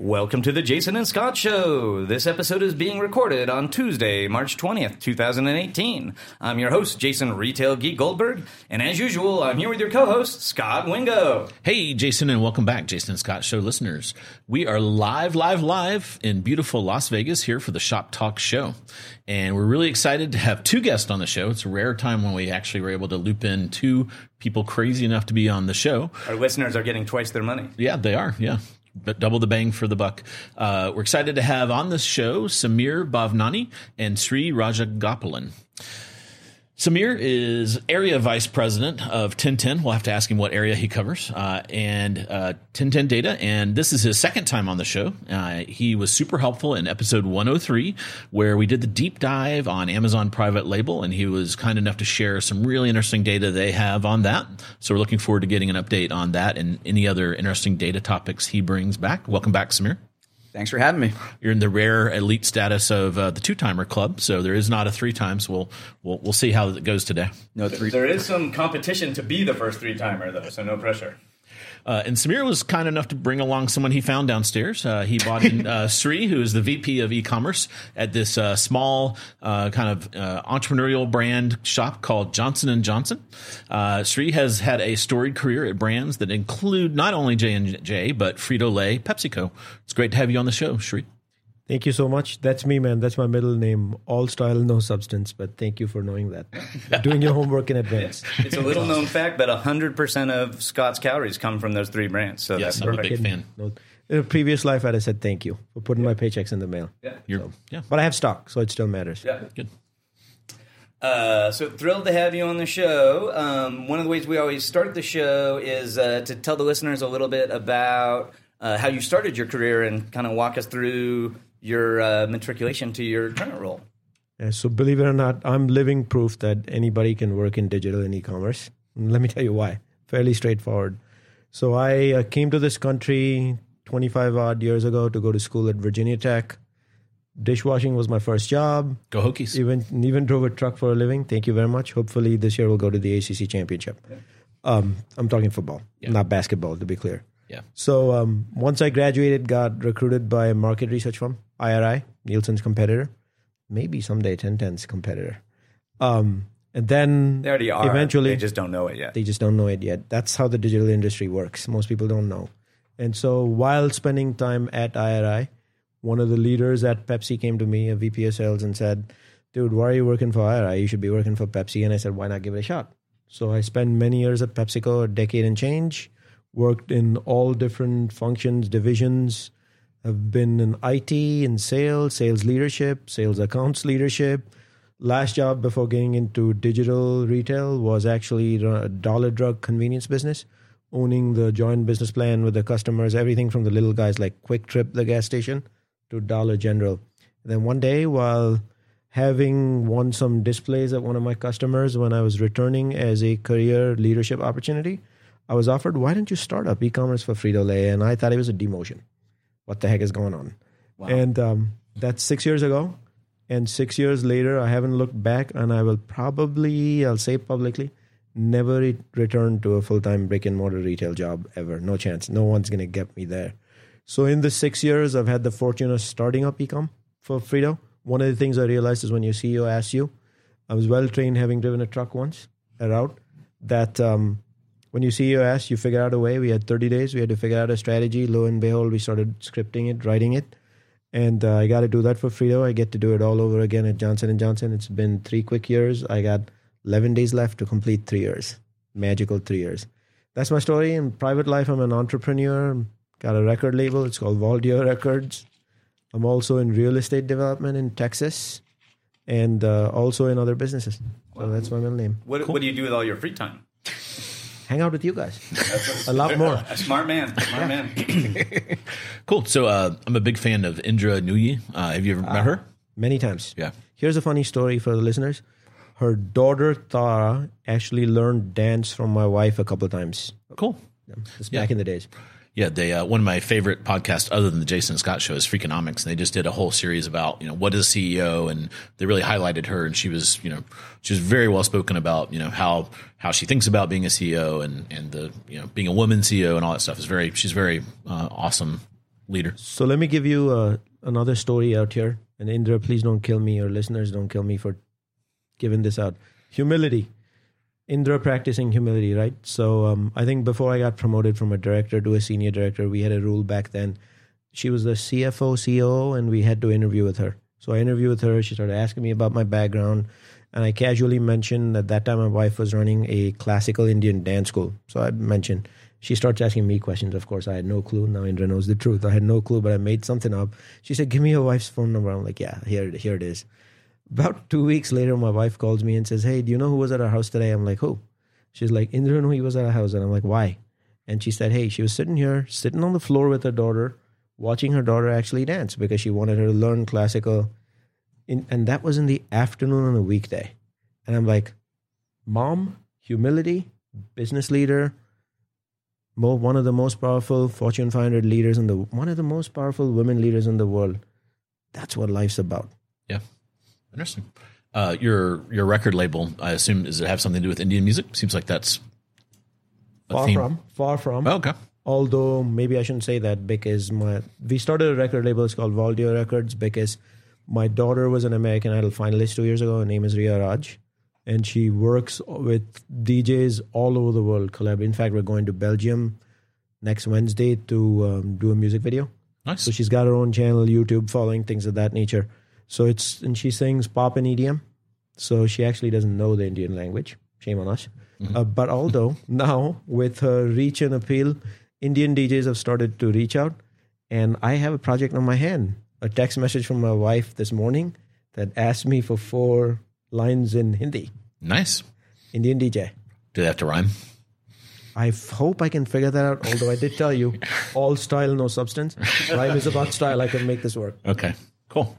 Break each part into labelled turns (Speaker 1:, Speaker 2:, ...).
Speaker 1: Welcome to the Jason and Scot Show. This episode is being recorded on Tuesday, March 20th, 2018. I'm your host, Jason Retail Geek Goldberg, and as usual, I'm here with your co host, Scot Wingo.
Speaker 2: Hey, Jason, and welcome back, Jason and Scot Show listeners. We are live, live, live in beautiful Las Vegas here for the Shop Talk Show. And we're really excited to have two guests on the show. It's a rare time when we actually were able to loop in two people crazy enough to be on the show.
Speaker 1: Our listeners are getting twice their money.
Speaker 2: Yeah, they are. Yeah but double the bang for the buck. Uh, we're excited to have on this show Samir Bhavnani and Sri Rajagopalan. Samir is area vice president of 1010. We'll have to ask him what area he covers, uh, and uh, 1010 Data. And this is his second time on the show. Uh, he was super helpful in episode 103, where we did the deep dive on Amazon private label, and he was kind enough to share some really interesting data they have on that. So we're looking forward to getting an update on that and any other interesting data topics he brings back. Welcome back, Samir.
Speaker 3: Thanks for having me.
Speaker 2: You're in the rare elite status of uh, the two timer club, so there is not a three times. We'll we'll we'll see how it goes today.
Speaker 1: No three. There is some competition to be the first three timer though, so no pressure.
Speaker 2: Uh, and Samir was kind enough to bring along someone he found downstairs. Uh, he bought in uh, Sri, who is the VP of e-commerce at this uh, small uh, kind of uh, entrepreneurial brand shop called Johnson and Johnson. Sri has had a storied career at brands that include not only J and J but Frito Lay, PepsiCo. It's great to have you on the show, Sri.
Speaker 4: Thank you so much. That's me, man. That's my middle name. All style, no substance. But thank you for knowing that. Doing your homework in advance.
Speaker 1: It's a little known fact, but 100% of Scot's calories come from those three brands. So
Speaker 2: yes,
Speaker 1: that's
Speaker 2: I'm
Speaker 1: perfect.
Speaker 2: a big fan.
Speaker 4: No, in a previous life, I'd have said thank you for putting my paychecks in the mail.
Speaker 1: Yeah.
Speaker 2: You're,
Speaker 4: So-
Speaker 2: yeah,
Speaker 4: But I have stock, so it still matters.
Speaker 1: Yeah.
Speaker 2: good.
Speaker 1: Uh, so thrilled to have you on the show. Um, one of the ways we always start the show is uh, to tell the listeners a little bit about uh, how you started your career and kind of walk us through your uh, matriculation to your current role.
Speaker 4: Yeah, so believe it or not, I'm living proof that anybody can work in digital and e-commerce. And let me tell you why. Fairly straightforward. So I uh, came to this country 25 odd years ago to go to school at Virginia Tech. Dishwashing was my first job.
Speaker 2: Go Hokies.
Speaker 4: Even even drove a truck for a living. Thank you very much. Hopefully this year we'll go to the ACC championship. Um, I'm talking football,
Speaker 2: Yeah.
Speaker 4: not basketball, to be clear.
Speaker 2: Yeah.
Speaker 4: So um, once I graduated, got recruited by a market research firm, IRI, Nielsen's competitor, maybe someday 1010's competitor. Um, and then
Speaker 1: They already are.
Speaker 4: Eventually,
Speaker 1: they just don't know it yet.
Speaker 4: they just don't know it yet. That's how the digital industry works. Most people don't know. And so while spending time at IRI, one of the leaders at Pepsi came to me, a VP of sales, and said, Dude, why are you working for IRI? You should be working for Pepsi. And I said, Why not give it a shot? So I spent many years at PepsiCo, a decade and change, worked in all different functions, divisions. I've been in IT, in sales, sales leadership, sales accounts leadership. Last job before getting into digital retail was actually a dollar drug convenience business, owning the joint business plan with the customers, everything from the little guys like QuikTrip, the gas station, to Dollar General. And then one day, while having won some displays at one of my customers when I was returning as a career leadership opportunity, I was offered, why don't you start up e-commerce for Frito Lay? And I thought it was a demotion. What the heck is going on? And um, that's six years ago. And six years later, I haven't looked back, and I will probably, I'll say publicly, never re- return to a full time brick and mortar retail job ever. No chance. No one's going to get me there. So in the six years, I've had the fortune of starting up ecom for Frito. One of the things I realized is when your CEO asks you, I was well trained having driven a truck once, a route, that um, when you CEO asks, you figure out a way. We had 30 days. We had to figure out a strategy. Lo and behold, we started scripting it, writing it. And uh, I got to do that for Frito. I get to do it all over again at Johnson & Johnson. It's been three quick years. I got 11 days left to complete three years. Magical three years. That's my story. In private life, I'm an entrepreneur. Got a record label. It's called Valdio Records. I'm also in real estate development in Texas and uh, also in other businesses. So that's my middle name.
Speaker 1: What, what do you do with all your free time?
Speaker 4: Hang out with you guys. a lot more.
Speaker 1: A smart man. Smart man.
Speaker 2: Cool. So uh, I'm a big fan of Indra Nooyi. Uh, have you ever met her?
Speaker 4: Many times.
Speaker 2: Yeah.
Speaker 4: Here's a funny story for the listeners. her daughter Tara actually learned dance from my wife a couple of times.
Speaker 2: Cool.
Speaker 4: This
Speaker 2: Yeah.
Speaker 4: back in the days.
Speaker 2: Yeah, they uh, one of my favorite podcasts, other than the Jason Scot show, is Freakonomics, and they just did a whole series about you know what is a CEO, and they really highlighted her, and she was you know she was very well spoken about you know how how she thinks about being a CEO and and the you know being a woman CEO and all that stuff is very she's very uh, awesome leader.
Speaker 4: So let me give you uh, another story out here. And Indra, please don't kill me, or listeners don't kill me for giving this out. Humility. Indra practicing humility, right? So um, I think before I got promoted from a director to a senior director, we had a rule back then. She was the CFO, COO, and we had to interview with her. So I interviewed with her. She started asking me about my background. And I casually mentioned at that time my wife was running a classical Indian dance school. So I mentioned, she starts asking me questions. Of course, I had no clue. Now Indra knows the truth. I had no clue, but I made something up. She said, Give me your wife's phone number. I'm like, Yeah, here, here it is. About two weeks later, my wife calls me and says, Hey, do you know who was at our house today? I'm like, Who? She's like, Indra he was at our house. And I'm like, Why? And she said, Hey, she was sitting here, sitting on the floor with her daughter, watching her daughter actually dance because she wanted her to learn classical. In, and that was in the afternoon on a weekday. And I'm like, Mom, humility, business leader, mo- one of the most powerful Fortune 500 leaders in the one of the most powerful women leaders in the world. That's what life's about.
Speaker 2: Yeah, interesting. Uh, your your record label, I assume, does it have something to do with Indian music? Seems like that's
Speaker 4: Far
Speaker 2: theme.
Speaker 4: from, far from.
Speaker 2: Oh, okay.
Speaker 4: although maybe I shouldn't say that because my we started a record label. It's called Valdio Records because my daughter was an American Idol finalist two years ago. Her name is Ria Raj, and she works with DJs all over the world. Collab. In fact, we're going to Belgium next Wednesday to um, do a music video.
Speaker 2: Nice.
Speaker 4: So she's got her own channel, YouTube, following things of that nature. So it's and she sings pop and EDM. So she actually doesn't know the Indian language. Shame on us. Uh, but although now with her reach and appeal, Indian DJs have started to reach out, and I have a project on my hand. A text message from my wife this morning that asked me for four lines in Hindi.
Speaker 2: nice.
Speaker 4: Indian DJ.
Speaker 2: Do they have to rhyme?
Speaker 4: I hope I can figure that out. Although I did tell you, all style, no substance. Rhyme is about style. I can make this work.
Speaker 2: Okay. Cool.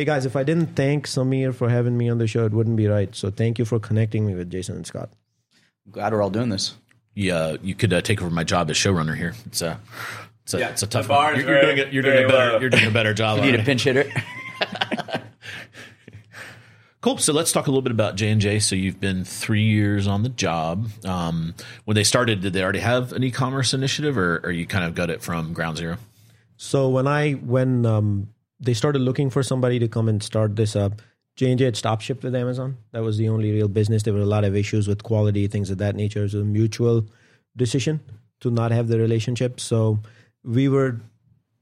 Speaker 4: Hey guys, if I didn't thank Samir for having me on the show, it wouldn't be right. So thank you for connecting me with Jason and Scot.
Speaker 3: Glad we're all doing this.
Speaker 2: Yeah, you could uh, take over my job as showrunner here. It's a, it's a,
Speaker 1: Yeah,
Speaker 2: it's a tough
Speaker 1: bar
Speaker 2: one. You're, you're doing, a, you're doing a better,
Speaker 1: low.
Speaker 2: you're doing a better job.
Speaker 3: You need a pinch hitter.
Speaker 2: Cool. So let's talk a little bit about J and J. So you've been three years on the job. Um, when they started, did they already have an e-commerce initiative, or, or you kind of got it from ground zero?
Speaker 4: So when I when um, they started looking for somebody to come and start this up, J and J had stopped shipped with Amazon. That was the only real business. There were a lot of issues with quality, things of that nature. It was a mutual decision to not have the relationship. So we were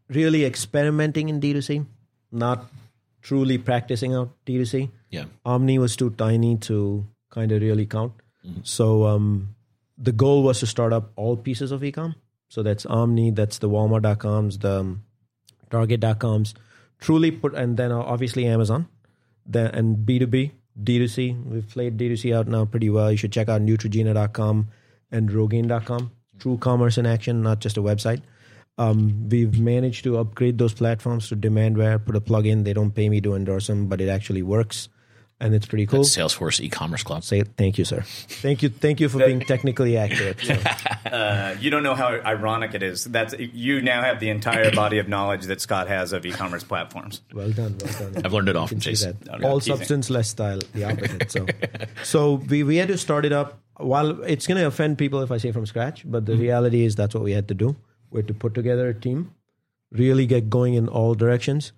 Speaker 4: really experimenting in D2C, not truly practicing out D2C.
Speaker 2: Yeah.
Speaker 4: Omni was too tiny to kind of really count. So um, the goal was to start up all pieces of ecom. So that's Omni, that's the Walmart.coms, the um, Target.coms, truly put, and then uh, obviously Amazon, then and B2B, D2C. We've played D2C out now pretty well. You should check out Neutrogena.com and Rogaine.com. True commerce in action, not just a website. Um, we've managed to upgrade those platforms to Demandware, put a plugin. They don't pay me to endorse them, but it actually works. And it's pretty cool.
Speaker 2: Salesforce e-commerce cloud.
Speaker 4: Say thank you, sir. Thank you, thank you for being technically accurate. So.
Speaker 1: Uh, you don't know how ironic it is. That's you now have the entire body of knowledge that Scot has of e-commerce platforms.
Speaker 4: Well done, well done.
Speaker 2: I've learned it all from
Speaker 4: See
Speaker 2: Jason.
Speaker 4: that.
Speaker 1: No, no,
Speaker 4: All substance, less style, the opposite. So, so we, we had to start it up. While it's going to offend people if I say from scratch, but the reality is that's what we had to do. We had to put together a team, really get going in all directions.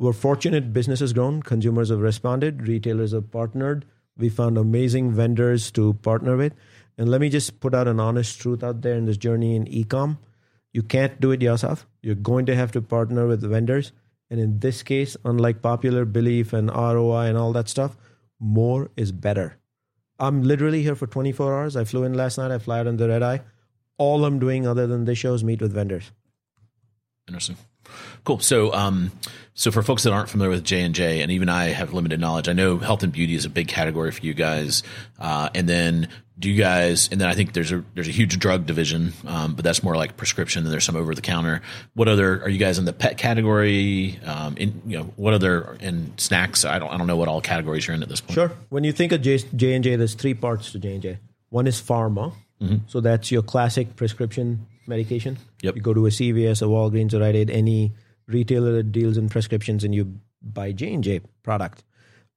Speaker 4: We're fortunate business has grown, consumers have responded, retailers have partnered. We found amazing vendors to partner with. And let me just put out an honest truth out there in this journey in ecom. You can't do it yourself. You're going to have to partner with vendors. And in this case, unlike popular belief and ROI and all that stuff, more is better. I'm literally here for 24 hours. I flew in last night. I fly out on the red eye. All I'm doing other than this show is meet with vendors.
Speaker 2: Interesting. Cool. So, um, so for folks that aren't familiar with J and J, and even I have limited knowledge, I know health and beauty is a big category for you guys. Uh, and then do you guys? And then I think there's a there's a huge drug division, um, but that's more like prescription. And there's some over the counter. What other are you guys in the pet category? Um, in you know what other in snacks? I don't I don't know what all categories you're in at this point.
Speaker 4: Sure. When you think of J and J, there's three parts to J and J. One is pharma, so that's your classic prescription medication.
Speaker 2: Yep.
Speaker 4: You go to a CVS, a Walgreens, or Rite Aid, any retailer that deals in prescriptions, and you buy J and J product.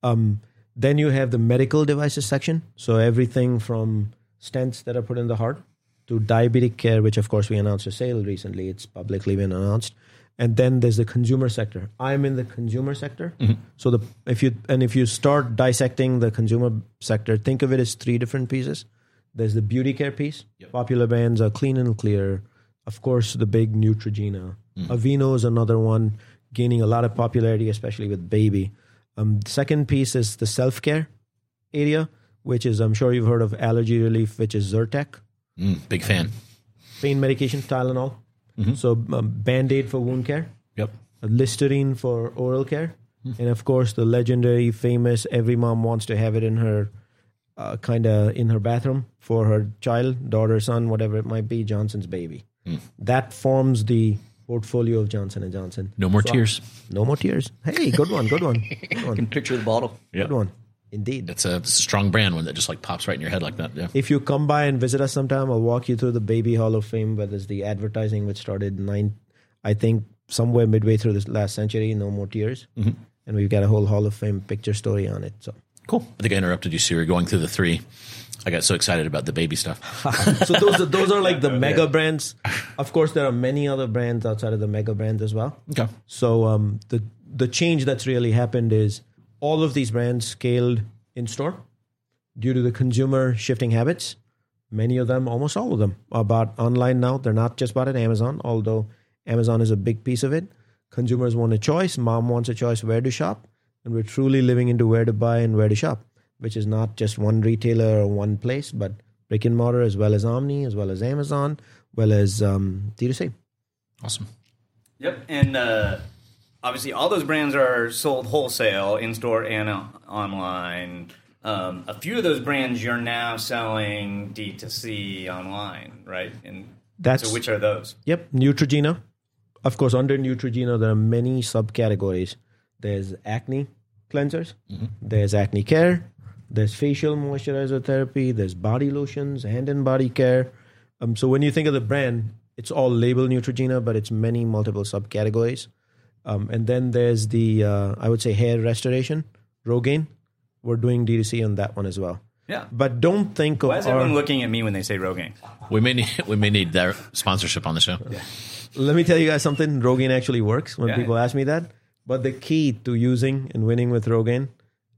Speaker 4: Um, then you have the medical devices section. So everything from stents that are put in the heart to diabetic care, which of course we announced a sale recently. It's publicly been announced. And then there's the consumer sector. I'm in the consumer sector. So the if you and if you start dissecting the consumer sector, think of it as three different pieces. There's the beauty care piece. Popular brands are Clean and Clear. Of course, the big Neutrogena. Aveeno is another one gaining a lot of popularity, especially with baby. Um, the second piece is the self care area, which is I'm sure you've heard of allergy relief, which is Zyrtec,
Speaker 2: Mm, big fan.
Speaker 4: pain medication, Tylenol. So um, Band Aid for wound care,
Speaker 2: Yep.
Speaker 4: Listerine for oral care, and of course the legendary, famous. Every mom wants to have it in her, uh, kind of in her bathroom for her child, daughter, son, whatever it might be. Johnson's baby. That forms the portfolio of Johnson and Johnson.
Speaker 2: No more tears.
Speaker 4: No more tears. Hey, good one, good one, good one,
Speaker 3: can picture the bottle.
Speaker 2: Yep.
Speaker 4: good one. Indeed.
Speaker 2: It's a, it's a strong brand one that just like pops right in your head like that. Yeah.
Speaker 4: If you come by and visit us sometime, I'll walk you through the Baby Hall of Fame, where there's the advertising which started nine, I think somewhere midway through this last century. No more tears, mm-hmm. and we've got a whole Hall of Fame picture story on it. So,
Speaker 2: Cool. I think I interrupted you, Sri, going through the three. I got so excited about the baby stuff.
Speaker 4: so those are, those are like the mega brands. Of course, there are many other brands outside of the mega brands as well.
Speaker 2: Okay.
Speaker 4: So um, the the change that's really happened is all of these brands scaled in store due to the consumer shifting habits. Many of them, almost all of them, are bought online now. They're not just bought at Amazon, although Amazon is a big piece of it. Consumers want a choice. Mom wants a choice where to shop, and we're truly living into where to buy and where to shop, which is not just one retailer or one place, but brick and mortar as well as Omni, as well as Amazon, well as um, D2C.
Speaker 2: Awesome.
Speaker 1: Yep, and uh, obviously all those brands are sold wholesale in store and uh, online. Um, a few of those brands you're now selling D2C online, right? And
Speaker 4: That's
Speaker 1: so which are those?
Speaker 4: Yep, Neutrogena. Of course, under Neutrogena, there are many subcategories. There's acne cleansers, there's acne care, there's facial moisturizer therapy, there's body lotions, hand and body care. Um, so when you think of the brand, it's all labeled Neutrogena, but it's many multiple subcategories. Um, and then there's the, uh, I would say, hair restoration, Rogaine. We're doing D2C on that one as well.
Speaker 1: Yeah.
Speaker 4: But don't think of
Speaker 1: Why is
Speaker 4: our-
Speaker 1: everyone looking at me when they say Rogaine?
Speaker 2: We may need we may need their sponsorship on the show.
Speaker 4: Let me tell you guys something. Rogaine actually works when
Speaker 1: Yeah.
Speaker 4: people ask me that. But the key to using and winning with Rogaine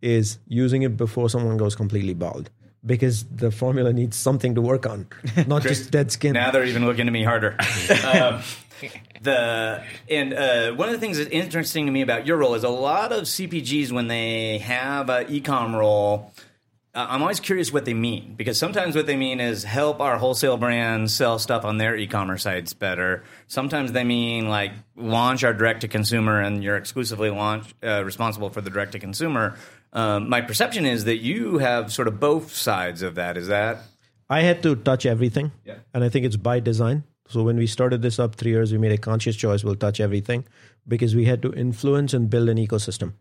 Speaker 4: is using it before someone goes completely bald. Because the formula needs something to work on, not just dead skin.
Speaker 1: Now they're even looking at me harder. um, the and uh, one of the things that's interesting to me about your role is a lot of CPGs when they have an ecom role. Uh, I'm always curious what they mean because sometimes what they mean is help our wholesale brands sell stuff on their e-commerce sites better. Sometimes they mean like launch our direct to consumer and you're exclusively launch uh, responsible for the direct to consumer. Um, my perception is that you have sort of both sides of that. Is that
Speaker 4: I had to touch everything.
Speaker 1: Yeah.
Speaker 4: And I think it's by design. So when we started this up three years, we made a conscious choice we'll touch everything because we had to influence and build an ecosystem.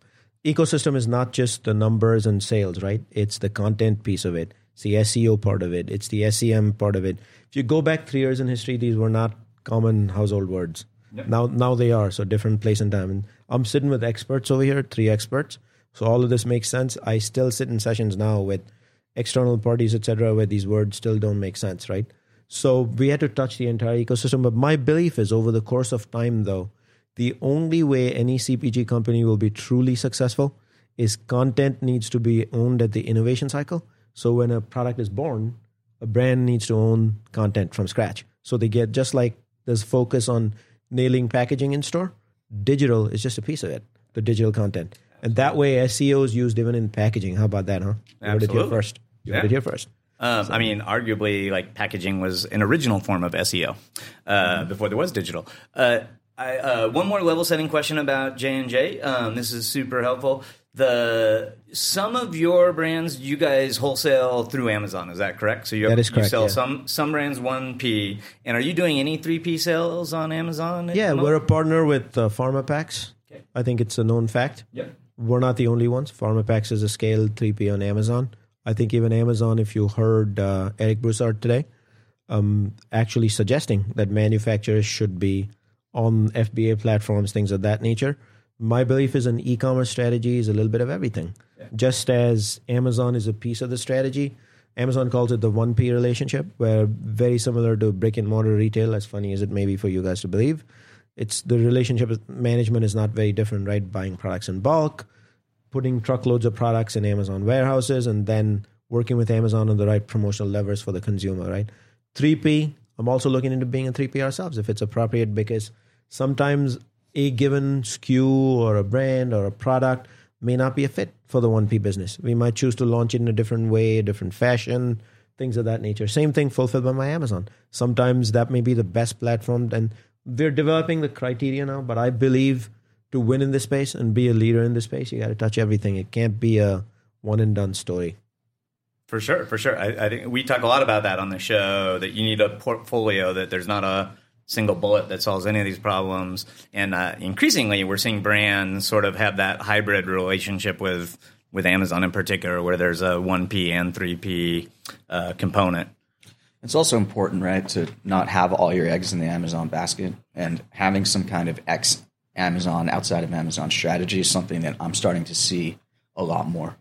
Speaker 4: Ecosystem is not just the numbers and sales, right? It's the content piece of it. It's the SEO part of it. It's the SEM part of it. If you go back three years in history, these were not common household words. Now, now they are. So different place and time. And I'm sitting with experts over here, three experts. So all of this makes sense. I still sit in sessions now with external parties, etc., where these words still don't make sense, right? So we had to touch the entire ecosystem. But my belief is over the course of time, though, the only way any CPG company will be truly successful is content needs to be owned at the innovation cycle. So when a product is born, a brand needs to own content from scratch. So they get just like there's focus on nailing packaging in store, digital is just a piece of it, the digital content. And that way SEO is used even in packaging. How about that, huh? You heard it here
Speaker 1: Absolutely.
Speaker 4: first. You heard
Speaker 1: Yeah.
Speaker 4: it here first.
Speaker 1: Um, I mean, arguably, like packaging was an original form of SEO uh, before there was digital. Uh, I, uh, one more level setting question about J and J. Um, this is super helpful. The some of your brands you guys wholesale through Amazon. Is that correct? So you
Speaker 4: That is
Speaker 1: you sell
Speaker 4: yeah.
Speaker 1: some some brands one P. And are you doing any three P sales on Amazon?
Speaker 4: Yeah, we're a partner with uh, PharmaPacks.
Speaker 1: Okay.
Speaker 4: I think it's a known fact.
Speaker 1: Yep.
Speaker 4: We're not the only ones. PharmaPacks is a scaled 3P on Amazon. I think even Amazon, if you heard uh, Eric Broussard today, um, actually suggesting that manufacturers should be on FBA platforms, things of that nature. My belief is an e-commerce strategy is a little bit of everything. Just as Amazon is a piece of the strategy, Amazon calls it the 1P relationship, where very similar to brick and mortar retail, as funny as it may be for you guys to believe, it's the relationship with management is not very different, right? Buying products in bulk, putting truckloads of products in Amazon warehouses, and then working with Amazon on the right promotional levers for the consumer, right? 3P, I'm also looking into being a 3P ourselves if it's appropriate because sometimes a given SKU or a brand or a product may not be a fit for the 1P business. We might choose to launch it in a different way, a different fashion, things of that nature. Same thing fulfilled by my Amazon. Sometimes that may be the best platform, and we're developing the criteria now, but I believe to win in this space and be a leader in this space, you got to touch everything. It can't be a one and done story.
Speaker 1: For sure, for sure. I, I think we talk a lot about that on the show. That you need a portfolio. That there's not a single bullet that solves any of these problems. And uh, increasingly, we're seeing brands sort of have that hybrid relationship with with Amazon in particular, where there's a one P and three P uh, component.
Speaker 3: It's also important, right, to not have all your eggs in the Amazon basket and having some kind of ex Amazon outside of Amazon strategy is something that I'm starting to see a lot more.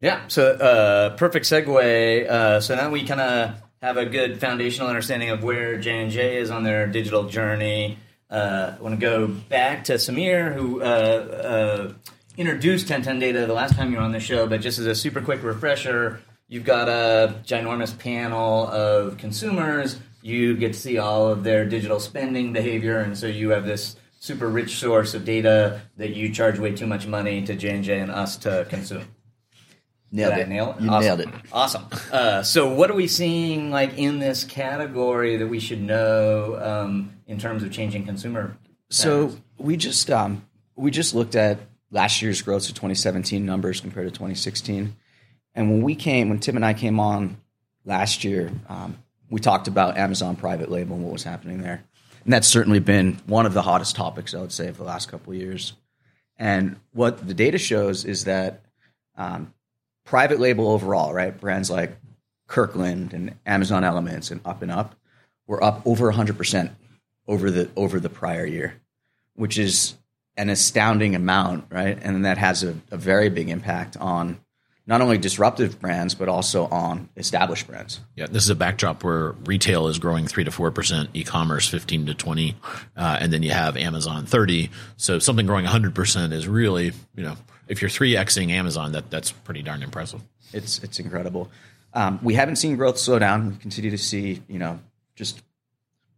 Speaker 1: Yeah. So, uh, perfect segue. Uh, so now we kind of have a good foundational understanding of where J and J is on their digital journey. Uh, I want to go back to Samir, who uh, uh, introduced 1010 data the last time you were on the show. But just as a super quick refresher, you've got a ginormous panel of consumers. You get to see all of their digital spending behavior, and so you have this super rich source of data that you charge way too much money to J and J and us to consume.
Speaker 3: Nailed
Speaker 1: Did
Speaker 3: it.
Speaker 1: nail it?
Speaker 3: You
Speaker 1: awesome.
Speaker 3: nailed it.
Speaker 1: Awesome. Uh, so, what are we seeing like in this category that we should know um, in terms of changing consumer?
Speaker 3: So we just um, we just looked at last year's growth, so 2017 numbers compared to 2016. And when we came, when Tim and I came on last year, um, we talked about Amazon private label and what was happening there. And that's certainly been one of the hottest topics, I would say, for the last couple of years. And what the data shows is that um, private label overall, right? Brands like Kirkland and Amazon Elements and Up and Up were up over 100% over the over the prior year, which is an astounding amount, right? And that has a, a very big impact on not only disruptive brands but also on established brands.
Speaker 2: Yeah, this is a backdrop where retail is growing three to four percent, e-commerce fifteen to twenty, uh, and then you have Amazon thirty. So something growing hundred percent is really, you know, if you're three xing Amazon, that that's pretty darn impressive.
Speaker 3: It's it's incredible. Um, we haven't seen growth slow down. We continue to see, you know, just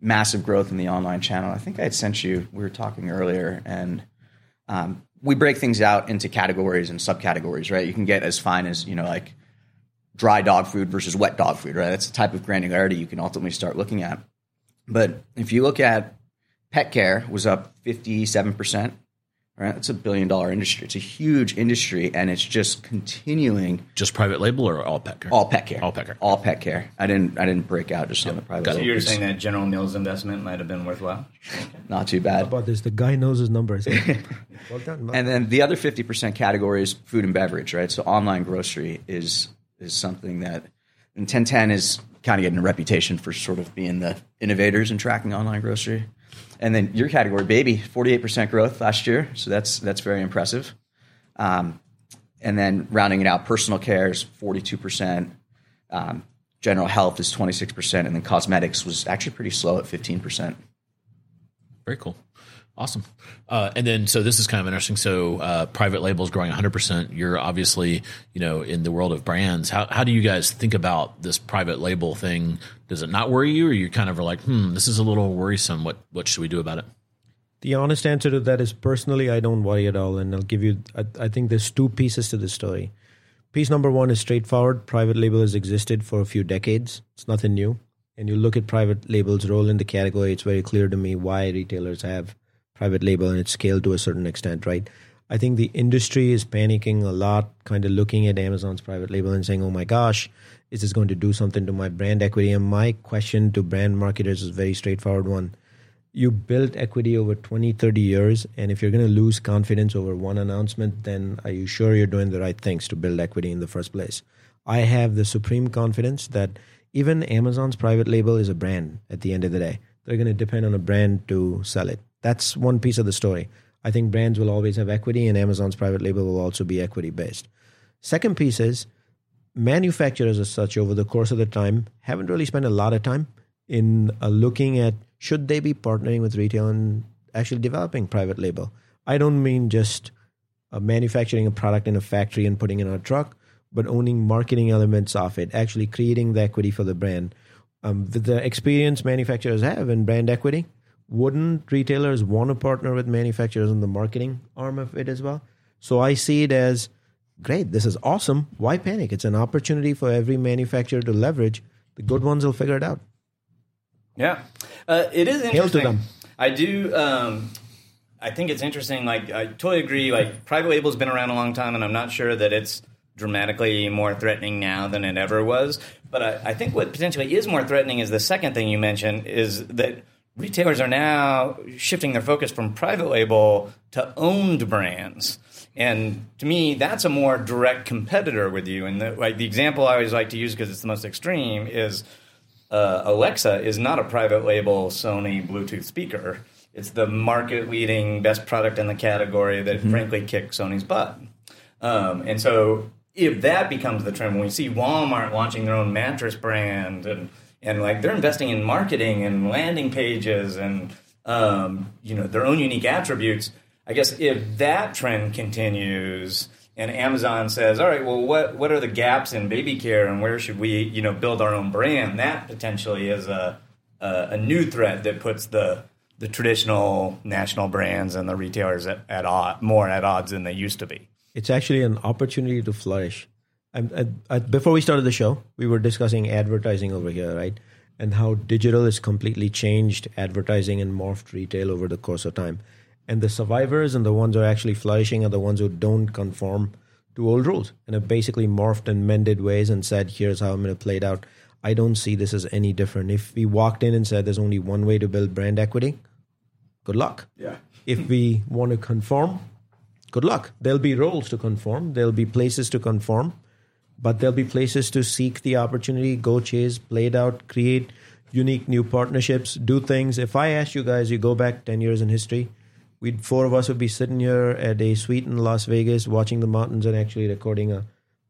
Speaker 3: massive growth in the online channel. I think I had sent you. We were talking earlier, and um, we break things out into categories and subcategories. Right? You can get as fine as you know, like dry dog food versus wet dog food. Right? That's the type of granularity you can ultimately start looking at. But if you look at pet care, was up fifty seven percent. Right? It's a billion dollar industry. It's a huge industry, and it's just continuing
Speaker 2: Just private label or all pet care?
Speaker 3: all pet care.
Speaker 2: All pet care.
Speaker 3: All pet care. I didn't. I didn't break out just on the private.
Speaker 2: got it.
Speaker 1: So
Speaker 3: label
Speaker 1: you're saying that General Mills investment might have been worthwhile?
Speaker 3: Not too
Speaker 4: How
Speaker 3: bad.
Speaker 4: about this? The guy knows his numbers. well done.
Speaker 3: And then the other fifty percent category is food and beverage, right? So online grocery is is something that, and ten ten is kind of getting a reputation for sort of being the innovators in tracking online grocery. And then your category, baby, forty eight percent growth last year, so that's that's very impressive. Um, and then rounding it out, personal care is forty two percent. Um, general health is twenty six percent, and then cosmetics was actually pretty slow at fifteen percent.
Speaker 2: Very cool. Awesome. Uh, and then, so this is kind of interesting. So, uh, private label is growing 100%. You're obviously, you know, in the world of brands. How, how do you guys think about this private label thing? Does it not worry you, or you kind of are like, hmm, this is a little worrisome. What, what should we do about it?
Speaker 4: The honest answer to that is personally, I don't worry at all. And I'll give you, I, I think there's two pieces to this story. Piece number one is straightforward. Private label has existed for a few decades, it's nothing new. And you look at private label's role in the category, it's very clear to me why retailers have private label and it's scaled to a certain extent, right? I think the industry is panicking a lot, kind of looking at Amazon's private label and saying, oh my gosh, is this going to do something to my brand equity? And my question to brand marketers is a very straightforward one. You built equity over 20, 30 years, and if you're going to lose confidence over one announcement, then are you sure you're doing the right things to build equity in the first place? I have the supreme confidence that even Amazon's private label is a brand at the end of the day. They're going to depend on a brand to sell it. That's one piece of the story. I think brands will always have equity, and Amazon's private label will also be equity based. Second piece is manufacturers, as such, over the course of the time, haven't really spent a lot of time in uh, looking at should they be partnering with retail and actually developing private label. I don't mean just uh, manufacturing a product in a factory and putting it on a truck, but owning marketing elements of it, actually creating the equity for the brand. Um, the, the experience manufacturers have in brand equity wouldn't retailers want to partner with manufacturers in the marketing arm of it as well? So I see it as great. This is awesome. Why panic? It's an opportunity for every manufacturer to leverage. The good ones will figure it out.
Speaker 1: Yeah, uh, it is interesting. I do. Um, I think it's interesting. Like I totally agree. Like private label's been around a long time, and I'm not sure that it's dramatically more threatening now than it ever was. But I, I think what potentially is more threatening is the second thing you mentioned is that retailers are now shifting their focus from private label to owned brands. And to me, that's a more direct competitor with you. And the, like the example I always like to use because it's the most extreme is uh, Alexa is not a private label Sony Bluetooth speaker. It's the market leading best product in the category that frankly kicked Sony's butt. Um, and so if that becomes the trend, when we see Walmart launching their own mattress brand and and like they're investing in marketing and landing pages and um, you know their own unique attributes. I guess if that trend continues and Amazon says, "All right, well, what what are the gaps in baby care and where should we you know build our own brand?" That potentially is a a, a new threat that puts the the traditional national brands and the retailers at, at odd, more at odds than they used to be.
Speaker 4: It's actually an opportunity to flourish. I, I, before we started the show, we were discussing advertising over here, right? And how digital has completely changed advertising and morphed retail over the course of time. And the survivors and the ones who are actually flourishing are the ones who don't conform to old rules and have basically morphed and mended ways and said, here's how I'm going to play it out. I don't see this as any different. If we walked in and said there's only one way to build brand equity, good luck.
Speaker 1: Yeah.
Speaker 4: If we want to conform, good luck. There'll be roles to conform, there'll be places to conform, but there'll be places to seek the opportunity, go chase, play it out, create unique new partnerships, do things. If I asked you guys, you go back 10 years in history, we'd four of us would be sitting here at a suite in Las Vegas watching the mountains and actually recording a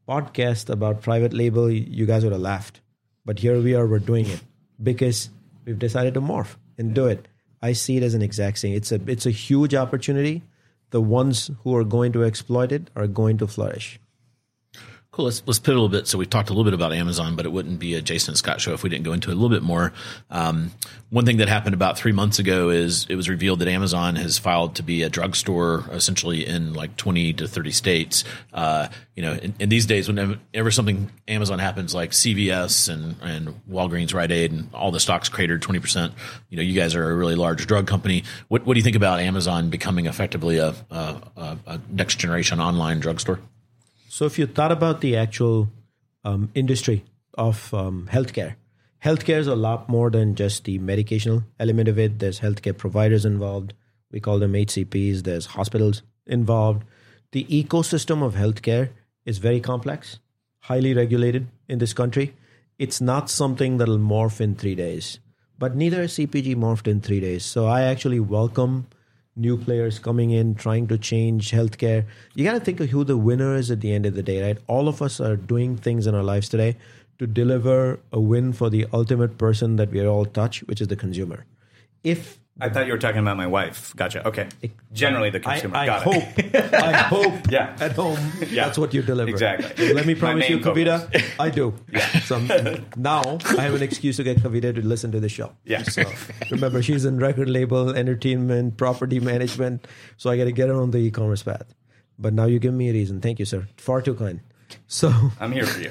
Speaker 4: podcast about private label. You guys would have laughed. But here we are, we're doing it because we've decided to morph and do it. I see it as an exact same. It's a it's a huge opportunity. The ones who are going to exploit it are going to flourish.
Speaker 2: Cool. Let's let's pivot a little bit. So we've talked a little bit about Amazon, but it wouldn't be a Jason Scot show if we didn't go into it a little bit more. Um, one thing that happened about three months ago is it was revealed that Amazon has filed to be a drugstore, essentially in like twenty to thirty states. Uh, you know, in, in, these days, whenever something Amazon happens, like CVS and and Walgreens, Rite Aid, and all the stocks cratered twenty percent. You know, you guys are a really large drug company. What what do you think about Amazon becoming effectively a, a, a next generation online drugstore?
Speaker 4: So, if you thought about the actual um, industry of um, healthcare, healthcare is a lot more than just the medicational element of it. There's healthcare providers involved. We call them HCPs. There's hospitals involved. The ecosystem of healthcare is very complex, highly regulated in this country. It's not something that'll morph in three days, but neither is CPG morphed in three days. So, I actually welcome new players coming in trying to change healthcare. You got to think of who the winner is at the end of the day, right? All of us are doing things in our lives today to deliver a win for the ultimate person that we all touch, which is the consumer. If
Speaker 1: I thought you were talking about my wife. Gotcha. Okay. Generally, the consumer.
Speaker 4: I, I
Speaker 1: Got
Speaker 4: hope,
Speaker 1: it.
Speaker 4: I hope
Speaker 1: Yeah.
Speaker 4: at home
Speaker 1: Yeah.
Speaker 4: that's what you deliver.
Speaker 1: Exactly.
Speaker 4: Let me promise you, Kavita,
Speaker 1: focus.
Speaker 4: I do. Yeah. So I'm- now I have an excuse to get Kavita to listen to the show.
Speaker 1: Yeah.
Speaker 4: So remember, she's in record label, entertainment, property management. So I got to get her on the e-commerce path. But now you give me a reason. Thank you, sir. Far too kind. So
Speaker 1: I'm here for you.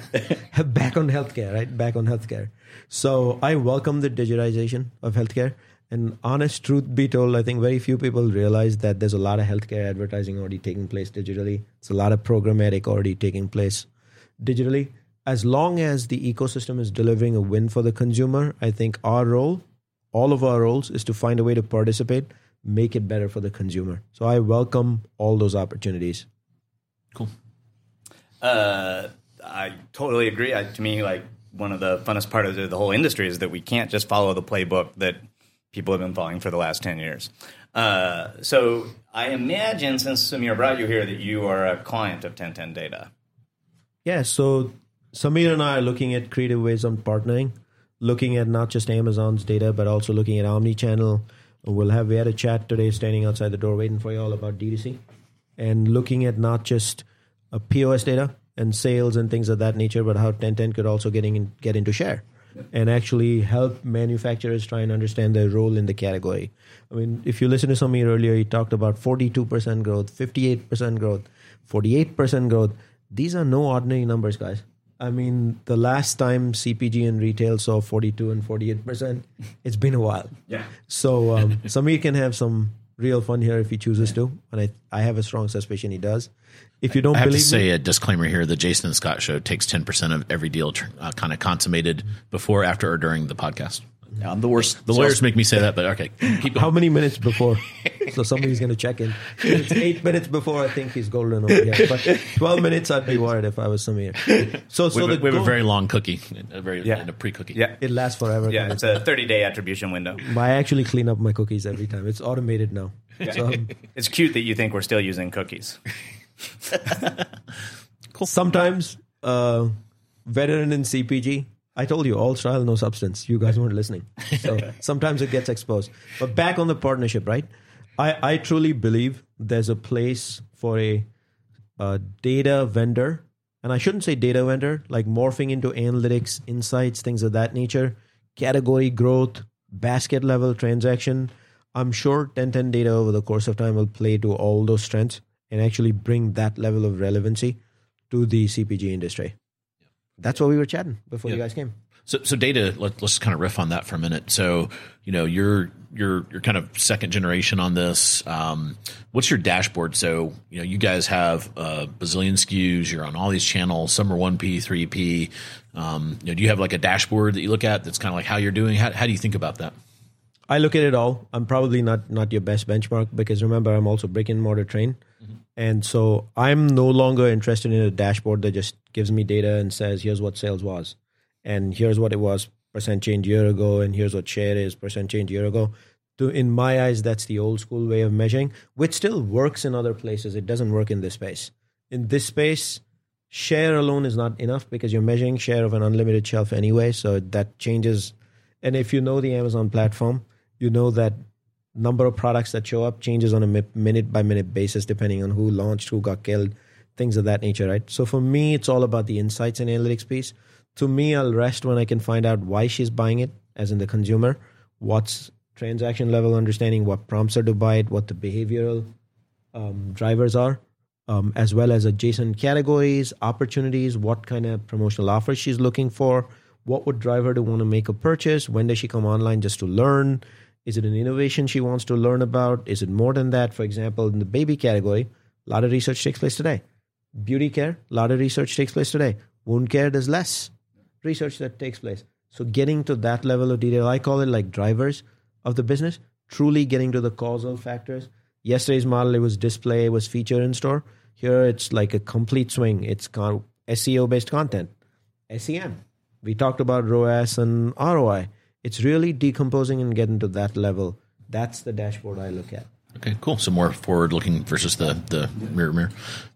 Speaker 4: back on healthcare, right? Back on healthcare. So I welcome the digitization of healthcare. And honest truth be told, I think very few people realize that there's a lot of healthcare advertising already taking place digitally. It's a lot of programmatic already taking place digitally. As long as the ecosystem is delivering a win for the consumer, I think our role, all of our roles, is to find a way to participate, make it better for the consumer. So I welcome all those opportunities.
Speaker 2: Cool.
Speaker 1: Uh, I totally agree. I, to me, like one of the funnest part of the whole industry is that we can't just follow the playbook that people have been following for the last 10 years. Uh, so I imagine, since Samir brought you here, that you are a client of 1010 Data.
Speaker 4: Yeah, so Samir and I are looking at creative ways on partnering, looking at not just Amazon's data, but also looking at omni-channel. We'll have we had a chat today, standing outside the door, waiting for you all about D2C, and looking at not just a POS data and sales and things of that nature, but how 1010 could also getting in, get into share and actually help manufacturers try and understand their role in the category. I mean, if you listen to Samir earlier, he talked about 42% growth, 58% growth, 48% growth. These are no ordinary numbers, guys. I mean, the last time CPG and retail saw 42 and 48%, it's been a while.
Speaker 1: Yeah.
Speaker 4: So um, Samir can have some real fun here if he chooses to, and I, I have a strong suspicion he does. If you don't
Speaker 2: I have to
Speaker 4: believe
Speaker 2: say
Speaker 4: me,
Speaker 2: a disclaimer here: the Jason and Scot show takes ten percent of every deal uh, kind of consummated before, after, or during the podcast.
Speaker 3: Yeah, I'm the worst.
Speaker 2: The lawyers make me say that, but okay, keep going.
Speaker 4: how many minutes before? so somebody's going to check in. It's eight minutes before I think he's golden over here. But 12 minutes, I'd be worried if I was Samir. So, so
Speaker 2: we,
Speaker 4: the
Speaker 2: have, we have a very long cookie, a very
Speaker 1: Yeah.
Speaker 2: and a pre-cookie.
Speaker 1: Yeah.
Speaker 4: it lasts forever.
Speaker 1: Yeah, it's a 30 day attribution window.
Speaker 4: I actually clean up my cookies every time. It's automated now. So um,
Speaker 1: It's cute that you think we're still using cookies.
Speaker 4: sometimes, uh, veteran in CPG, I told you all style, no substance. You guys weren't listening. So sometimes it gets exposed. But back on the partnership, right? I, I truly believe there's a place for a, a data vendor, and I shouldn't say data vendor, like morphing into analytics, insights, things of that nature, category growth, basket level transaction. I'm sure 1010 data over the course of time will play to all those strengths and actually bring that level of relevancy to the CPG industry. That's what we were chatting before you guys came.
Speaker 2: So, so data. Let, let's kind of riff on that for a minute. So, you know, you're you're you're kind of second generation on this. Um, what's your dashboard? So, you know, you guys have a bazillion SKUs. You're on all these channels. Some are one P, three P. Um, you know, do you have like a dashboard that you look at that's kind of like how you're doing? How, how do you think about that?
Speaker 4: I look at it all. I'm probably not not your best benchmark because remember I'm also brick and mortar trained, mm-hmm. and so I'm no longer interested in a dashboard that just gives me data and says here's what sales was, and here's what it was percent change year ago, and here's what share is percent change year ago. To, in my eyes, that's the old school way of measuring, which still works in other places. It doesn't work in this space. In this space, share alone is not enough because you're measuring share of an unlimited shelf anyway. So that changes. And if you know the Amazon platform, you know that number of products that show up changes on a minute by minute basis depending on who launched, who got killed, things of that nature, right? So for me, it's all about the insights and analytics piece. To me, I'll rest when I can find out why she's buying it, as in the consumer, what's transaction level understanding, what prompts her to buy it, what the behavioral um, drivers are, um, as well as adjacent categories, opportunities, what kind of promotional offers she's looking for, what would drive her to want to make a purchase, when does she come online just to learn, is it an innovation she wants to learn about, is it more than that? For example, in the baby category, a lot of research takes place today. Beauty care, a lot of research takes place today. Wound care, there's less research that takes place. So getting to that level of detail, I call it like drivers of the business, truly getting to the causal factors. Yesterday's model, it was display, it was feature in store. Here it's like a complete swing. It's con- SEO based content, SEM. We talked about ROAS and ROI. It's really decomposing and getting to that level. That's the dashboard I look at.
Speaker 2: Okay, cool. So more forward looking versus the the mirror mirror.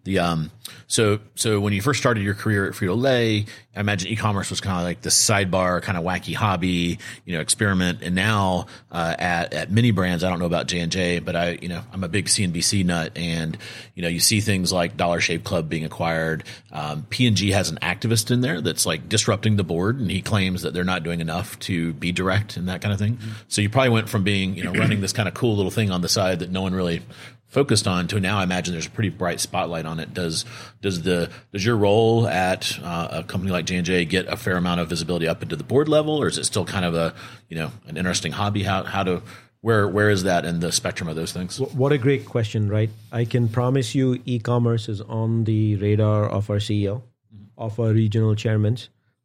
Speaker 2: The um so so when you first started your career at Frito Lay, I imagine e-commerce was kind of like this sidebar, kind of wacky hobby, you know, experiment. And now uh, at at many brands, I don't know about J and J, but I you know I'm a big CNBC nut, and you know you see things like Dollar Shave Club being acquired. Um, P and G has an activist in there that's like disrupting the board, and he claims that they're not doing enough to be direct and that kind of thing. So you probably went from being you know running this kind of cool little thing on the side that no one really focused on to now I imagine there's a pretty bright spotlight on it. Does does the does your role at uh, a company like J and J get a fair amount of visibility up into the board level, or is it still kind of a you know an interesting hobby? How how to where where is that in the spectrum of those things?
Speaker 4: What a great question, right? I can promise you, e-commerce is on the radar of our CEO, of our regional chairmen,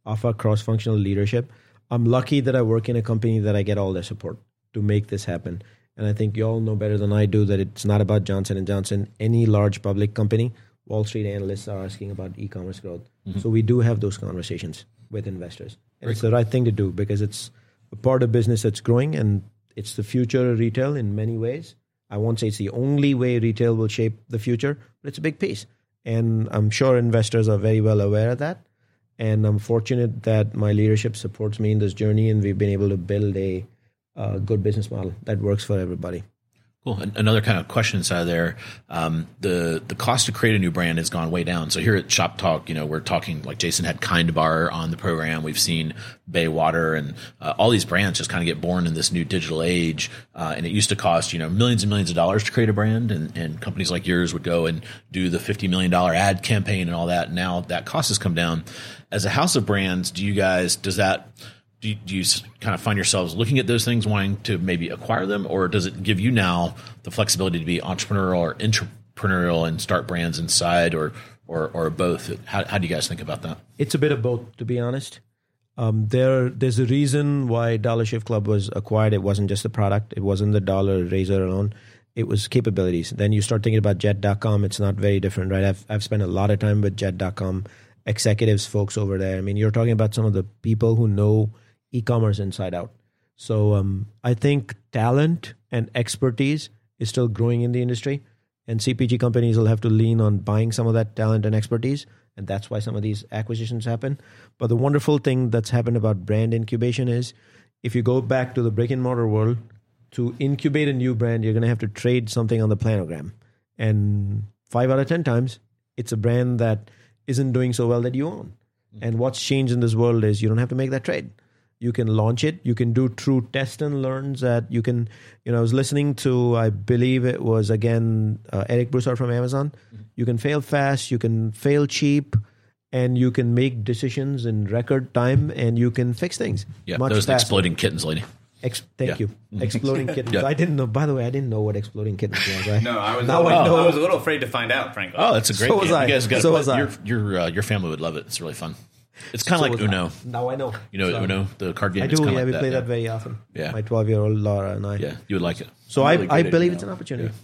Speaker 4: of our cross-functional leadership. I'm lucky that I work in a company that I get all their support to make this happen. And I think you all know better than I do that it's not about Johnson and Johnson. Any large public company, Wall Street analysts are asking about e-commerce growth. Mm-hmm. So we do have those conversations with investors. And it's the right thing to do because it's a part of business that's growing and it's the future of retail in many ways. I won't say it's the only way retail will shape the future, but it's a big piece. And I'm sure investors are very well aware of that. And I'm fortunate that my leadership supports me in this journey and we've been able to build a a good business model that works for everybody.
Speaker 2: Cool. Another kind of question inside of there. Um, the the cost to create a new brand has gone way down. So here at ShopTalk, you know, we're talking like Jason had Kind Bar on the program. We've seen Baywater and uh, all these brands just kind of get born in this new digital age. Uh, and it used to cost you know millions and millions of dollars to create a brand, and, and companies like yours would go and do the fifty million dollar ad campaign and all that. Now that cost has come down. As a house of brands, do you guys does that do you, do you, kind of find yourselves looking at those things, wanting to maybe acquire them, or does it give you now the flexibility to be entrepreneurial or entrepreneurial and start brands inside, or or or both? How, how do you guys think about that?
Speaker 4: It's a bit of both, to be honest. Um, there, there's a reason why Dollar Shave Club was acquired. It wasn't just the product. It wasn't the dollar razor alone. It was capabilities. Then you start thinking about Jet.com. It's not very different, right? I've I've spent a lot of time with Jet.com executives, folks over there. I mean, you're talking about some of the people who know e-commerce inside out. So um, I think talent and expertise is still growing in the industry, and CPG companies will have to lean on buying some of that talent and expertise, and that's why some of these acquisitions happen. But the wonderful thing that's happened about brand incubation is, if you go back to the brick and mortar world, to incubate a new brand, you're going to have to trade something on the planogram, and five out of ten times, it's a brand that isn't doing so well that you own. And what's changed in this world is you don't have to make that trade you can launch it you can do true test and learns that you can you know i was listening to i believe it was again uh, eric broussard from amazon mm-hmm. you can fail fast you can fail cheap and you can make decisions in record time and you can fix things
Speaker 2: yeah much those faster. exploding kittens lady
Speaker 4: Ex- thank yeah. you. Mm-hmm. Exploding kittens. yeah. I didn't know. By the way, I didn't know what exploding kittens was.
Speaker 1: I, no, I was. Now I, know. I was a little afraid to find out. Frankly.
Speaker 2: Oh, that's a great.
Speaker 4: So was
Speaker 2: game.
Speaker 4: I.
Speaker 2: You guys got
Speaker 4: so was I.
Speaker 2: Your your, uh, your family would love it. It's really fun. It's kind of so like Uno.
Speaker 4: Now I know.
Speaker 2: You know so, Uno, the card game.
Speaker 4: I do.
Speaker 2: Yeah,
Speaker 4: like
Speaker 2: we
Speaker 4: that, play
Speaker 2: yeah.
Speaker 4: that very often.
Speaker 2: Yeah.
Speaker 4: My twelve-year-old Laura and I.
Speaker 2: Yeah, you would like it.
Speaker 4: So I, really I believe it's an opportunity. Yeah.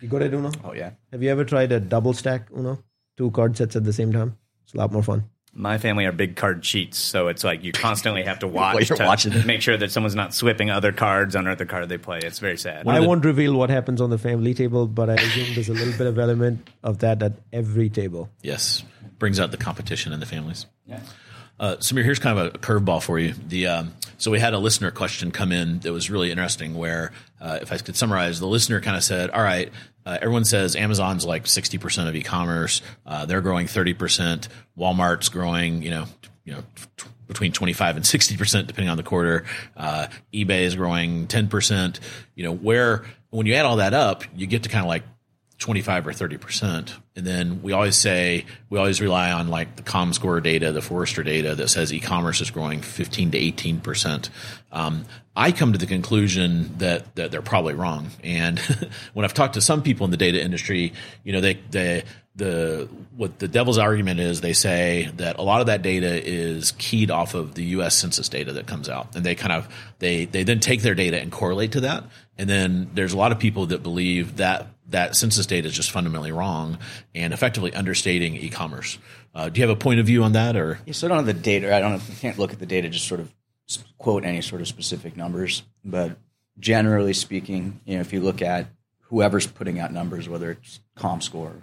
Speaker 4: You good at Uno?
Speaker 3: Oh yeah.
Speaker 4: Have you ever tried a double stack Uno? Two card sets at the same time. It's a lot more fun.
Speaker 1: My family are big card cheats, so it's like you constantly have to watch to watching. make sure that someone's not swapping other cards under the card they play. It's very sad.
Speaker 4: I won't reveal what happens on the family table, but I assume there's a little bit of element of that at every table.
Speaker 2: Yes, brings out the competition in the families. Yeah. Uh, Samir, here's kind of a curveball for you. The um, so we had a listener question come in that was really interesting. Where, uh, if I could summarize, the listener kind of said, "All right, uh, everyone says Amazon's like 60 percent of e-commerce. Uh, they're growing 30 percent. Walmart's growing, you know, you know." T- between 25 and 60% depending on the quarter. Uh, eBay is growing 10%. You know, where when you add all that up, you get to kind of like 25 or 30%. And then we always say, we always rely on like the ComScore data, the Forrester data that says e-commerce is growing 15 to 18%. Um, I come to the conclusion that, that they're probably wrong. And when I've talked to some people in the data industry, you know, they, they, the, what the devil's argument is they say that a lot of that data is keyed off of the U.S. census data that comes out. And they kind of, they, they then take their data and correlate to that. And then there's a lot of people that believe that that census data is just fundamentally wrong and effectively understating e-commerce. Uh, do you have a point of view on that, or?
Speaker 3: Yeah, so I don't have the data. I don't. I can't look at the data just sort of quote any sort of specific numbers, but generally speaking, you know, if you look at whoever's putting out numbers, whether it's ComScore,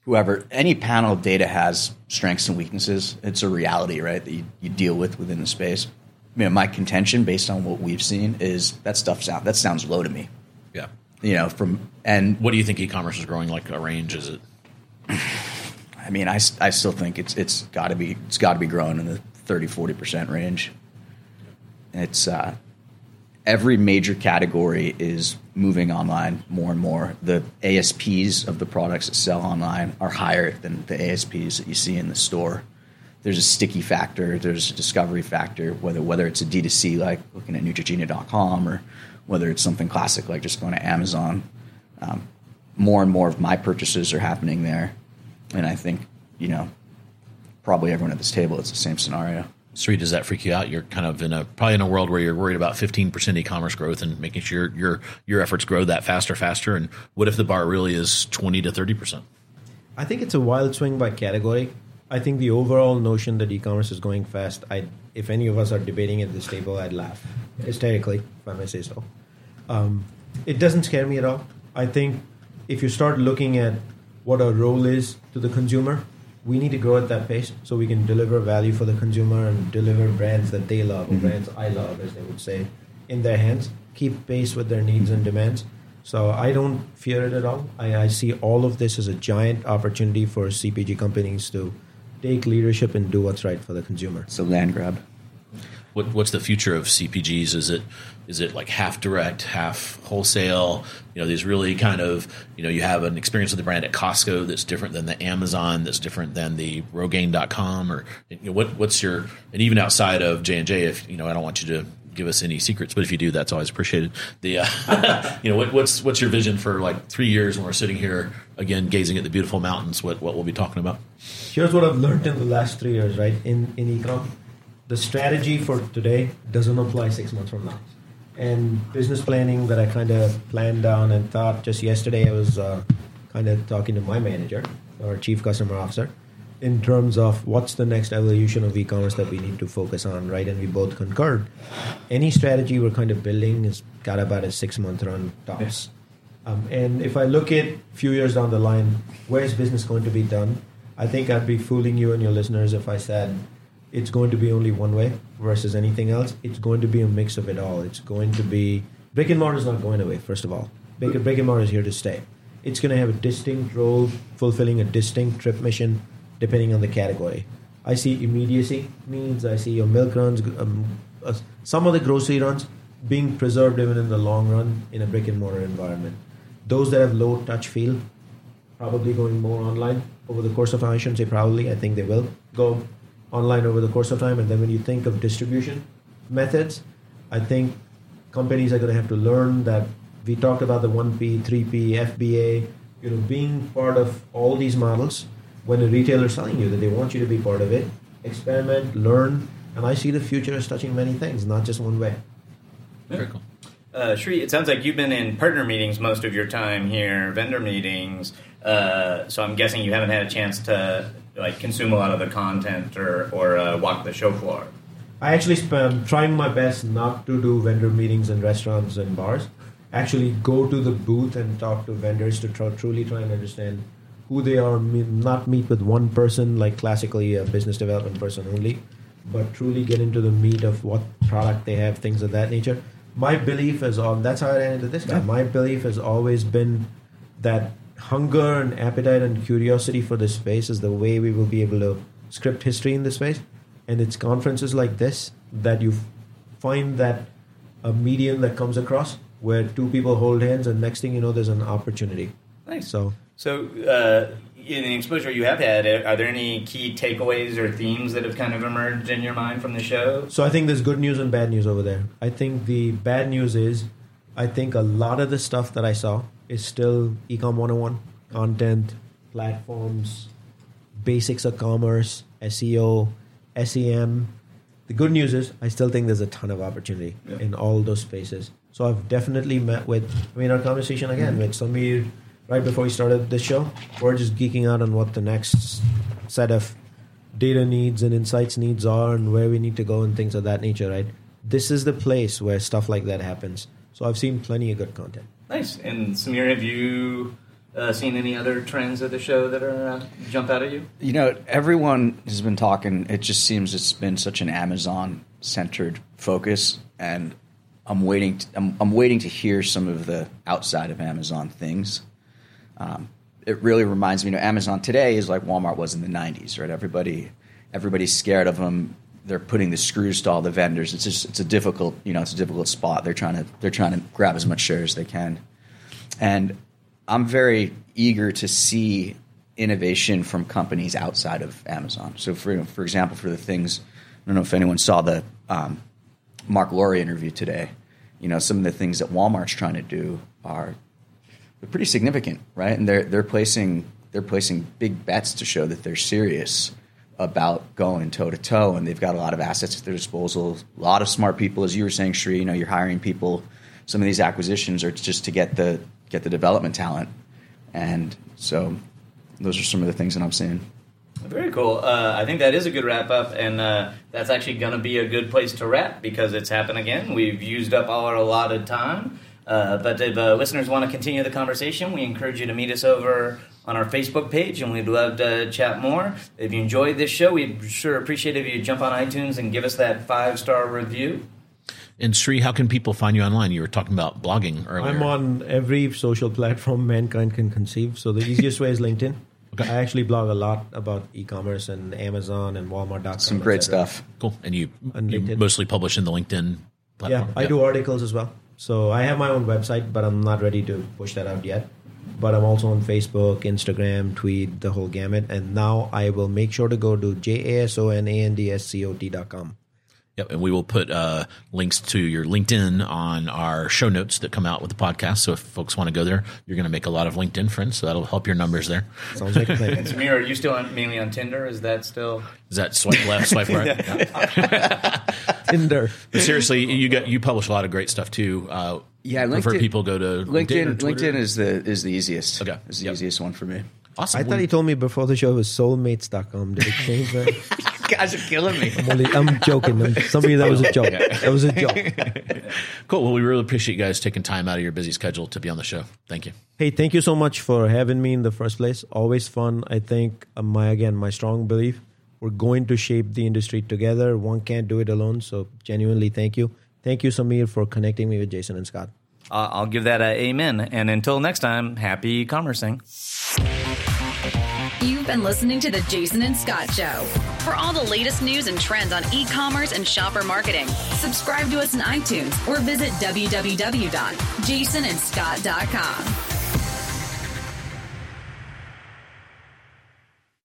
Speaker 3: whoever, any panel of data has strengths and weaknesses. It's a reality, right, that you, you deal with within the space. You know, my contention, based on what we've seen, is that stuff sound that sounds low to me.
Speaker 2: Yeah
Speaker 3: you know, from and
Speaker 2: what do you think e-commerce is growing like a range? Is it?
Speaker 3: I mean, I, I still think it's it's got to be it's got to be growing in the 30 40 percent range. It's uh, every major category is moving online more and more. The ASPs of the products that sell online are higher than the ASPs that you see in the store. There's a sticky factor, there's a discovery factor, whether whether it's a D2C like looking at Neutrogena.com or whether it's something classic like just going to Amazon. Um, more and more of my purchases are happening there, and I think you know probably everyone at this table it's the same scenario.
Speaker 2: Sri, does that freak you out? You're kind of in a probably in a world where you're worried about 15% e-commerce growth and making sure your your efforts grow that faster, faster. And what if the bar really is 20 to 30%?
Speaker 4: I think it's a wild swing by category. I think the overall notion that e-commerce is going fast, I if any of us are debating at this table, I'd laugh hysterically, if I may say so. Um, it doesn't scare me at all. I think if you start looking at what our role is to the consumer, we need to grow at that pace so we can deliver value for the consumer and deliver brands that they love or brands I love, as they would say, in their hands, keep pace with their needs and demands. So I don't fear it at all. I, I see all of this as a giant opportunity for CPG companies to take leadership and do what's right for the consumer.
Speaker 3: It's a land grab.
Speaker 2: What, what's the future of CPGs? Is it is it like half direct, half wholesale? You know, these really kind of you know you have an experience with the brand at Costco that's different than the Amazon, that's different than the Rogaine.com, or you know, what what's your and even outside of J and J, if you know, I don't want you to give us any secrets, but if you do, that's always appreciated. The uh, you know what, what's what's your vision for like three years when we're sitting here again gazing at the beautiful mountains? What what we'll be talking about?
Speaker 4: Here's what I've learned in the last three years, right? In in ecom, the strategy for today doesn't apply six months from now. And business planning that I kind of planned down and thought just yesterday, I was uh, kind of talking to my manager, or chief customer officer, in terms of what's the next evolution of e-commerce that we need to focus on, right? And we both concurred. Any strategy we're kind of building has got about a six-month run tops. Um, and if I look at a few years down the line, where is business going to be done? I think I'd be fooling you and your listeners if I said it's going to be only one way versus anything else. It's going to be a mix of it all. It's going to be brick and mortar is not going away. First of all, brick, brick and mortar is here to stay. It's going to have a distinct role, fulfilling a distinct trip mission, depending on the category. I see immediacy means I see your milk runs, um, uh, some of the grocery runs being preserved even in the long run in a brick and mortar environment. Those that have low touch feel, probably going more online over the course of time. I shouldn't say probably. I think they will go online over the course of time. And then when you think of distribution methods, I think companies are going to have to learn that we talked about the 1P, 3P, FBA, you know, being part of all these models when a retailer is telling you that they want you to be part of it, experiment, learn, and I see the future as touching many things, not just one way.
Speaker 2: Very cool.
Speaker 1: Uh, Sri, it sounds like you've been in partner meetings most of your time here, vendor meetings. Uh, so I'm guessing you haven't had a chance to like consume a lot of the content or or uh, walk the show floor.
Speaker 4: I actually am trying my best not to do vendor meetings in restaurants and bars. Actually, go to the booth and talk to vendors to try, truly try and understand who they are. Not meet with one person like classically a business development person only, but truly get into the meat of what product they have, things of that nature. My belief is on that's how I ended this guy. My belief has always been that hunger and appetite and curiosity for this space is the way we will be able to script history in this space. And it's conferences like this that you find that a medium that comes across where two people hold hands, and next thing you know, there's an opportunity.
Speaker 1: Nice.
Speaker 4: So,
Speaker 1: so uh, in the exposure you have had, are there any key takeaways or themes that have kind of emerged in your mind from the show?
Speaker 4: So I think there's good news and bad news over there. I think the bad news is, I think a lot of the stuff that I saw is still ecom 101 content, platforms, basics of commerce, SEO, SEM. The good news is I still think there's a ton of opportunity yeah. in all those spaces. So I've definitely met with, I mean, our conversation again mm-hmm. with Samir right before we started this show. We're just geeking out on what the next set of data needs and insights needs are and where we need to go and things of that nature, right? This is the place where stuff like that happens. So I've seen plenty of good content.
Speaker 1: Nice. And Samir, have you uh, seen any other trends of the show that are uh, jump out at you?
Speaker 3: You know, everyone has been talking. It just seems it's been such an Amazon centered focus, and I'm waiting. To, I'm, I'm, waiting to hear some of the outside of Amazon things. Um, it really reminds me. You know, Amazon today is like Walmart was in the '90s, right? Everybody, everybody's scared of them. They're putting the screws to all the vendors. It's just it's a difficult you know it's a difficult spot. They're trying to they're trying to grab as much share as they can, and I'm very eager to see innovation from companies outside of Amazon. So for for example, for the things I don't know if anyone saw the um, Marc Lore interview today. You know, some of the things that Walmart's trying to do are they're pretty significant, right? And they're they're placing they're placing big bets to show that they're serious about going toe to toe, and they've got a lot of assets at their disposal. A lot of smart people, as you were saying, Sri. You know, you're hiring people. Some of these acquisitions are just to get the get the development talent, and so those are some of the things that I'm seeing.
Speaker 1: Very cool. Uh, I think that is a good wrap up, and uh, that's actually going to be a good place to wrap because it's happened again. We've used up all our allotted time. Uh, but if uh, listeners want to continue the conversation, we encourage you to meet us over on our Facebook page, and we'd love to chat more. If you enjoyed this show, we'd sure appreciate if you jump on iTunes and give us that five star review.
Speaker 2: And Sri, how can people find you online? You were talking about blogging earlier.
Speaker 4: I'm on every social platform mankind can conceive. So the easiest way is LinkedIn. Okay. I actually blog a lot about e-commerce and Amazon and Walmart.com.
Speaker 3: Some great stuff.
Speaker 2: Cool. And you, you mostly publish in the LinkedIn platform?
Speaker 4: Yeah, I do articles as well. So I have my own website, but I'm not ready to push that out yet. But I'm also on Facebook, Instagram, Tweet, the whole gamut. And now I will make sure to go to jasonandscot.com.
Speaker 2: Yep, and we will put uh, links to your LinkedIn on our show notes that come out with the podcast. So if folks want to go there, you're going to make a lot of LinkedIn friends. So that'll help your numbers there.
Speaker 4: Sounds like a plan.
Speaker 1: And Samir, are you still on, mainly on Tinder? Is that still?
Speaker 2: Is that swipe left, swipe right?
Speaker 4: Tinder.
Speaker 2: But seriously, you got you publish a lot of great stuff too. Uh,
Speaker 3: Yeah,
Speaker 2: prefer
Speaker 3: LinkedIn-
Speaker 2: people go to
Speaker 3: LinkedIn.
Speaker 2: or
Speaker 3: LinkedIn is the is the easiest.
Speaker 2: Okay.
Speaker 3: is the
Speaker 2: Yep.
Speaker 3: easiest one for me.
Speaker 2: awesome.
Speaker 4: I thought he told me before the show it was soulmates.com. Did it change that?
Speaker 3: guys are killing me.
Speaker 4: I'm, only, I'm joking. I'm, somebody that was a joke. That was a joke.
Speaker 2: cool. Well, we really appreciate you guys taking time out of your busy schedule to be on the show. Thank you.
Speaker 4: Hey, thank you so much for having me in the first place. Always fun. I think uh, my again my strong belief we're going to shape the industry together. One can't do it alone. So genuinely, thank you. Thank you, Samir, for connecting me with Jason and Scot.
Speaker 1: Uh, I'll give that a amen. And until next time, happy commercing.
Speaker 5: You've been listening to the Jason and Scot Show. For all the latest news and trends on e commerce and shopper marketing, subscribe to us on iTunes or visit www.jasonandscot.com.